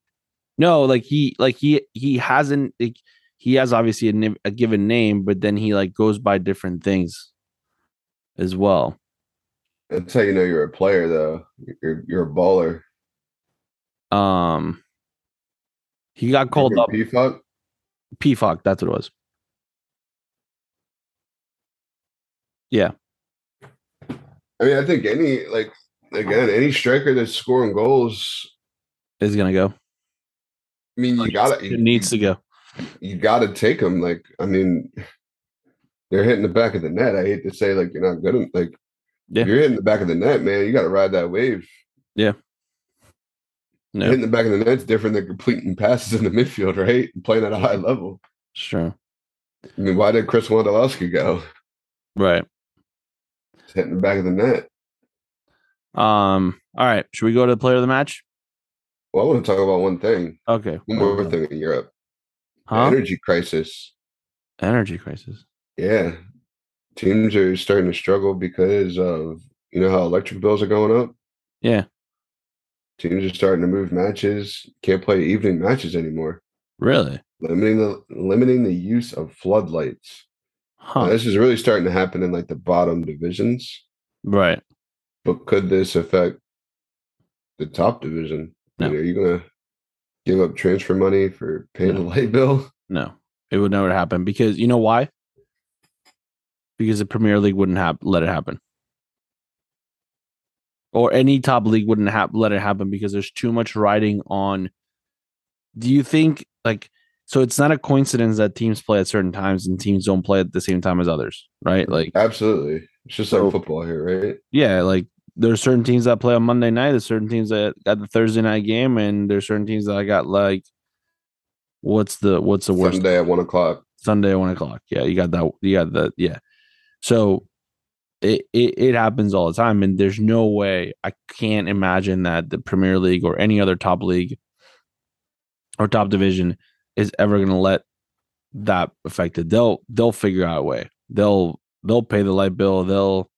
No, like he like he he hasn't like, he has obviously a, a given name, but then he like goes by different things as well. That's how you know you're a player, though. You're you're a baller. Um, he got called up. PFOC? PFOC, that's what it was. Yeah, I mean, I think any like again any striker that's scoring goals. is gonna go. I mean, you gotta It needs to go. you gotta take them. Like, I mean, they're hitting the back of the net. I hate to say, like, you're not good. at- Like, Yeah. you're hitting the back of the net, man. You got to ride that wave. Yeah. No, Hitting the back of the net's different than completing passes in the midfield, right? And playing at a high level. sure. I mean, why did Chris Wondolowski go? Right. Hitting the back of the net. Um. All right. Should we go to the player of the match? Well, I want to talk about one thing. Okay. One more thing in Europe. Huh? energy crisis. Energy crisis. Yeah. Teams are starting to struggle because of you know how electric bills are going up. Yeah. Teams are starting to move matches. Can't play evening matches anymore. Really? Limiting the limiting the use of floodlights. Now, Huh. this is really starting to happen in like the bottom divisions. Right. But could this affect the top division? No. Are you gonna give up transfer money for paying No. the light bill? No, it would never happen because you know why? Because the Premier League wouldn't have let it happen, or any top league wouldn't have let it happen because there's too much riding on do you think like so it's not a coincidence that teams play at certain times and teams don't play at the same time as others, right? Like Absolutely. It's just like football here, right? yeah, like there's certain teams that play on Monday night, there's certain teams that got the Thursday night game, and there's certain teams that I got like what's the what's the worst Sunday at one o'clock. Sunday at one o'clock. Yeah, you got that. You got that. Yeah. So it, it it happens all the time, and there's no way I can't imagine that the Premier League or any other top league or top division is ever going to let that affect it. They'll they'll figure out a way. They'll they'll pay the light bill. They'll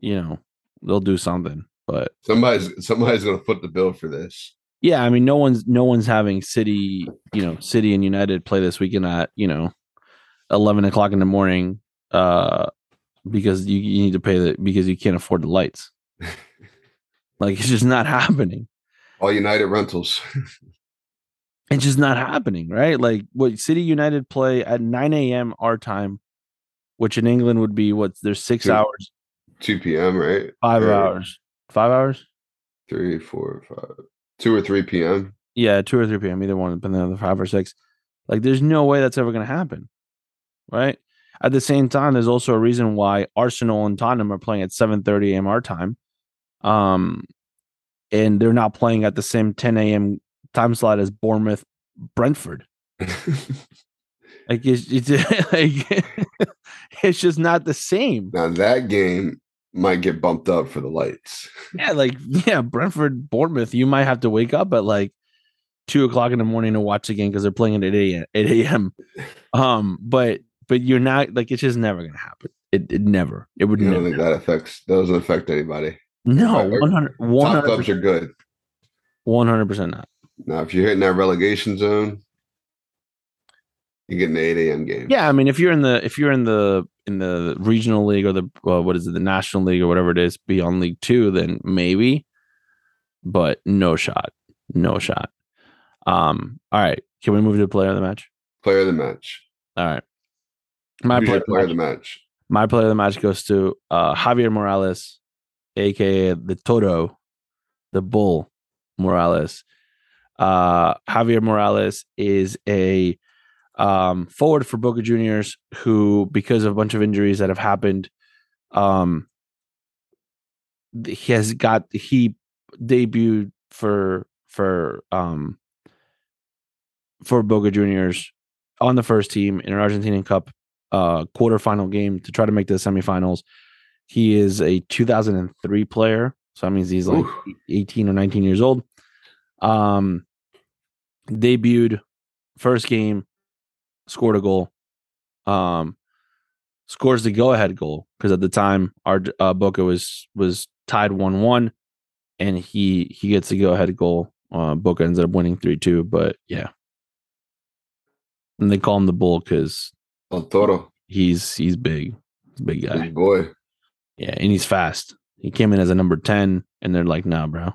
you know they'll do something. But Somebody's somebody's gonna foot the bill for this. yeah, I mean, no one's no one's having City, you know, City and United play this weekend at you know eleven o'clock in the morning, uh, because you, you need to pay the because you can't afford the lights. (laughs) like it's just not happening. All United rentals. (laughs) It's just not happening, right? Like what City United play at nine a.m. our time, which in England would be what there's six Two- hours, 2 p.m. right? five Or hours, five hours. Three, four, five, two or three p.m. Yeah, two or three p.m. Either one, depending on the five or six. Like, there's no way that's ever going to happen, right? At the same time, there's also a reason why Arsenal and Tottenham are playing at 7:30 a.m. our time, um, and they're not playing at the same 10 a.m. time slot as Bournemouth, Brentford. (laughs) Like, it's, it's (laughs) like (laughs) it's just not the same. now that game might get bumped up for the lights. Yeah, like (laughs) yeah, Brentford, Bournemouth. You might have to wake up at like two o'clock in the morning to watch the game because they're playing it at eight a.m. 8 a.m. (laughs) Um, but but you're not like it's just never gonna happen. It, it never. It would You never. don't think that affects doesn't affect anybody. No, 100 Top clubs are good. 100% not. Now, if you're hitting that relegation zone, you're getting the 8 a.m. game. Yeah, I mean, if you're in the if you're in the in the regional league or the uh, what is it, the national league or whatever it is, beyond League Two, then maybe, but no shot, no shot. Um, all right, can we move to player of the match? Player of the match. All right, my player, player of the match? my player of the match goes to uh, Javier Morales, aka the Toro, the Bull Morales. Uh, Javier Morales is a um, forward for Boca Juniors who, because of a bunch of injuries that have happened, um, he has got he debuted for for um for Boca Juniors on the first team in an Argentinian Cup uh quarterfinal game to try to make the semifinals. He is a 2003 player, so that means he's like Ooh. 18 or 19 years old. Um debuted first game, scored a goal. Um scores the go-ahead goal because at the time our uh, Boca was was tied 1-1 and he he gets the go-ahead goal. Uh Boca ends up winning 3-2, but yeah. And they call him the bull because Toro, he's he's big. He's a big guy. big boy. Yeah, and he's fast. He came in as a number 10 and they're like, "Nah, bro.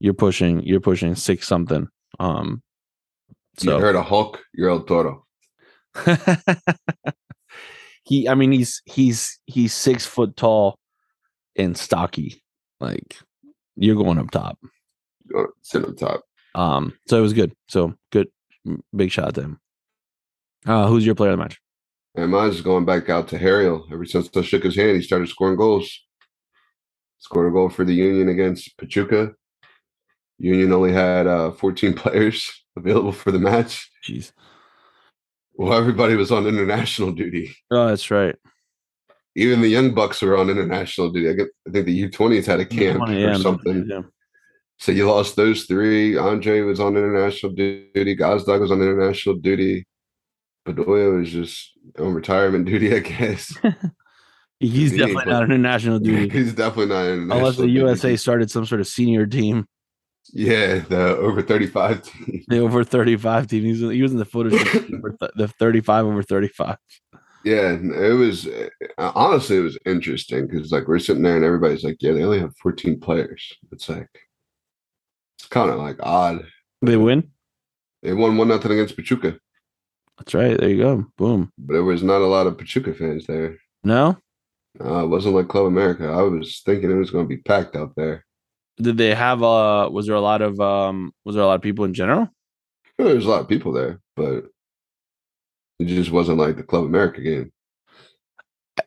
You're pushing you're pushing 6 something." Um You heard a Hulk, you're El Toro. (laughs) he I mean he's he's he's 6 foot tall and stocky. Like you're going up top. Go- Sit on top. Um so it was good. So good big shot to him. Uh who's your player of the match? And mine's going back out to Harriel. Ever since I shook his hand, he started scoring goals. Scored a goal for the Union against Pachuca. Union only had uh, 14 (laughs) players available for the match. Jeez. Well, everybody was on international duty. Oh, that's right. Even the young bucks were on international duty. I, get, I think the U20s had a camp or yeah, something. yeah. So you lost those three. Andre was on international duty. Gazdag was on international duty. Bedoya was just on retirement duty, I guess. (laughs) He's He- definitely not on international duty. (laughs) He's definitely not international Unless the duty. USA started some sort of senior team, Yeah, the over 35 (laughs) team. the over 35 team. He was, he was in the footage (laughs) the 35 over 35. Yeah, it was uh, honestly it was interesting because like we're sitting there and everybody's like, yeah, they only have 14 players. It's like it's kind of like odd. They win. They won one nothing against Pachuca, That's right. There you go. Boom. but there was not a lot of Pachuca fans there. No, Uh, it wasn't like Club America. I was thinking it was going to be packed out there. Did they have uh was there a lot of um was there a lot of people in general? Well, There's a lot of people there, but it just wasn't like the Club America game.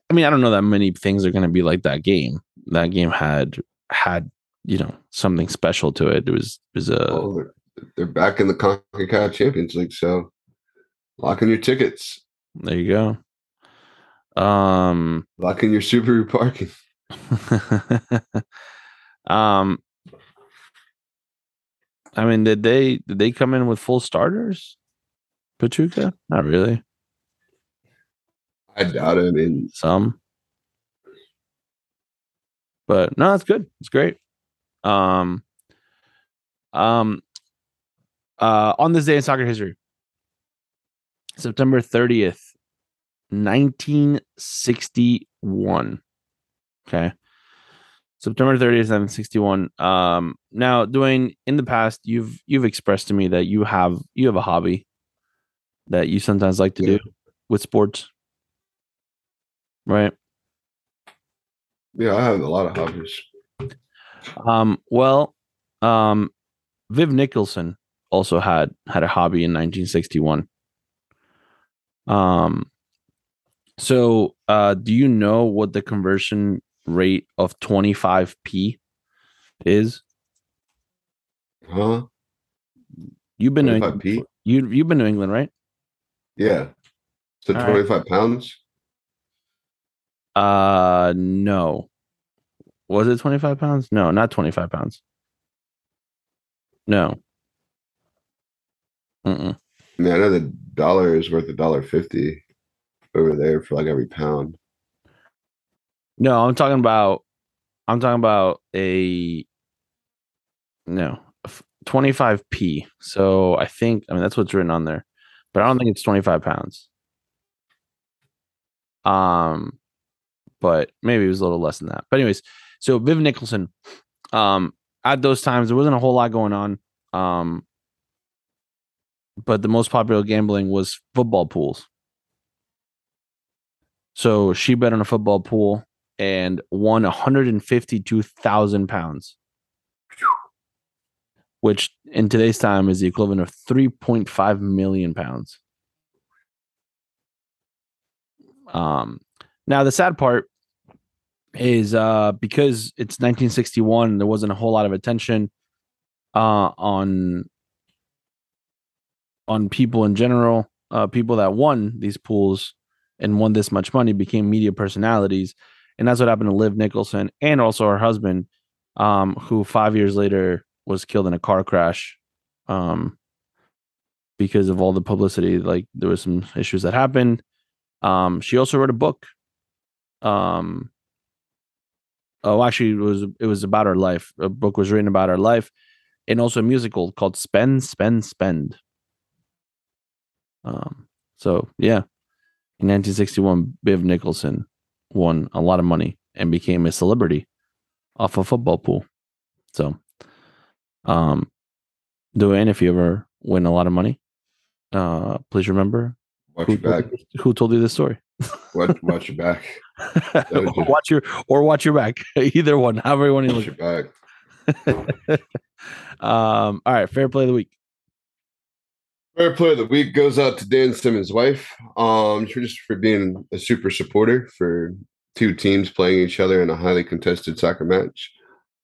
I mean, I don't know that many things are going to be like that game. That game had had you know something special to it. It was it was a Oh, they're, they're back in the CONCACAF Champions League, so lock in your tickets, there you go. Um, lock in your Subaru parking. (laughs) um, I mean, did they did they come in with full starters? Pachuca? Not really. I doubt it. I mean, Some, but no, that's good. It's great. Um, um, uh, on this day in soccer history, September thirtieth, nineteen sixty one. Okay. September 30th, 1961. Um, now, Dwayne, in the past, you've you've expressed to me that you have you have a hobby that you sometimes like to Yeah. do with sports. Right. yeah, I have a lot of hobbies. Um, well, um, Viv Nicholson also had had a hobby in 1961. Um, so uh, do you know what the conversion rate of 25p is? Huh? You've been to England, 25p? you you've been to England, right? Yeah. So All right. 25 pounds? Uh, no. Was it 25 pounds? No, not 25 pounds. No. Mm-mm. I mean, I know the dollar is worth a dollar fifty over there for like every pound. No, I'm talking about I'm talking about a no, f- 25p. So I think I mean that's what's written on there. But I don't think it's 25 pounds. Um but maybe it was a little less than that. But anyways, so Viv Nicholson um at those times there wasn't a whole lot going on. Um but the most popular gambling was football pools. So she bet on a football pool and won 152,000 pounds, which in today's time is the equivalent of 3.5 million pounds. Um, now the sad part is uh, because it's 1961, there wasn't a whole lot of attention uh, on on people in general. Uh, people that won these pools and won this much money became media personalities and that's what happened to Viv Nicholson and also her husband, um, who five years later was killed in a car crash, um, because of all the publicity. Like there was some issues that happened. Um, she also wrote a book. Um, oh, actually, it was it was about her life. A book was written about her life, and also a musical called Spend, Spend, Spend. Um, so yeah, in 1961, Viv Nicholson won a lot of money and became a celebrity off a football pool. So, um, Dwayne, if you ever win a lot of money, uh, please remember Watch who your back. told, who told you this story. Watch, watch your back. (laughs) you. watch your or watch your back. (laughs) Either one, however you want to Watch look. your back. (laughs) Um, all right, fair play of the week. Fair player of the week goes out to Dan Simmons' wife. Um, for just for being a super supporter for two teams playing each other in a highly contested soccer match.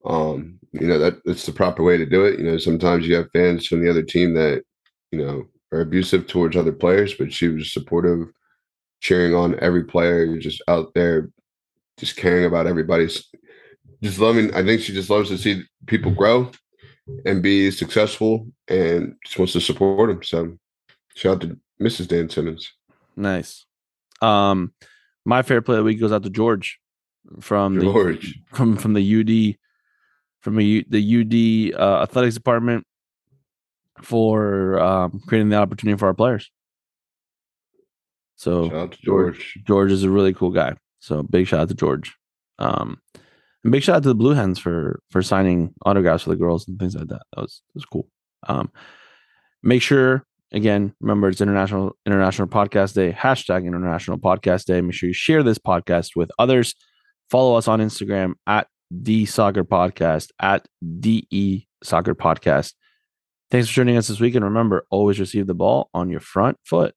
Um, you know that that's the proper way to do it. You know, sometimes you have fans from the other team that you know are abusive towards other players, but she was supportive, cheering on every player, just out there, just caring about everybody's, just loving. I think she just loves to see people grow and be successful and just wants to support him. So shout out to Mrs. Dan Simmons. Nice. Um, my fair play of the week goes out to George from George. the from from the UD from a, the UD uh, athletics department for um, creating the opportunity for our players. So Shout out to George. George is a really cool guy. So big shout out to George. Um, big shout out to the Blue Hens for for signing autographs for the girls and things like that. That was that was cool. Um, make sure again, remember it's International International Podcast Day. Hashtag International Podcast Day. Make sure you share this podcast with others. Follow us on Instagram at the soccer podcast at DE Soccer Podcast. Thanks for joining us this week. And remember, always receive the ball on your front foot.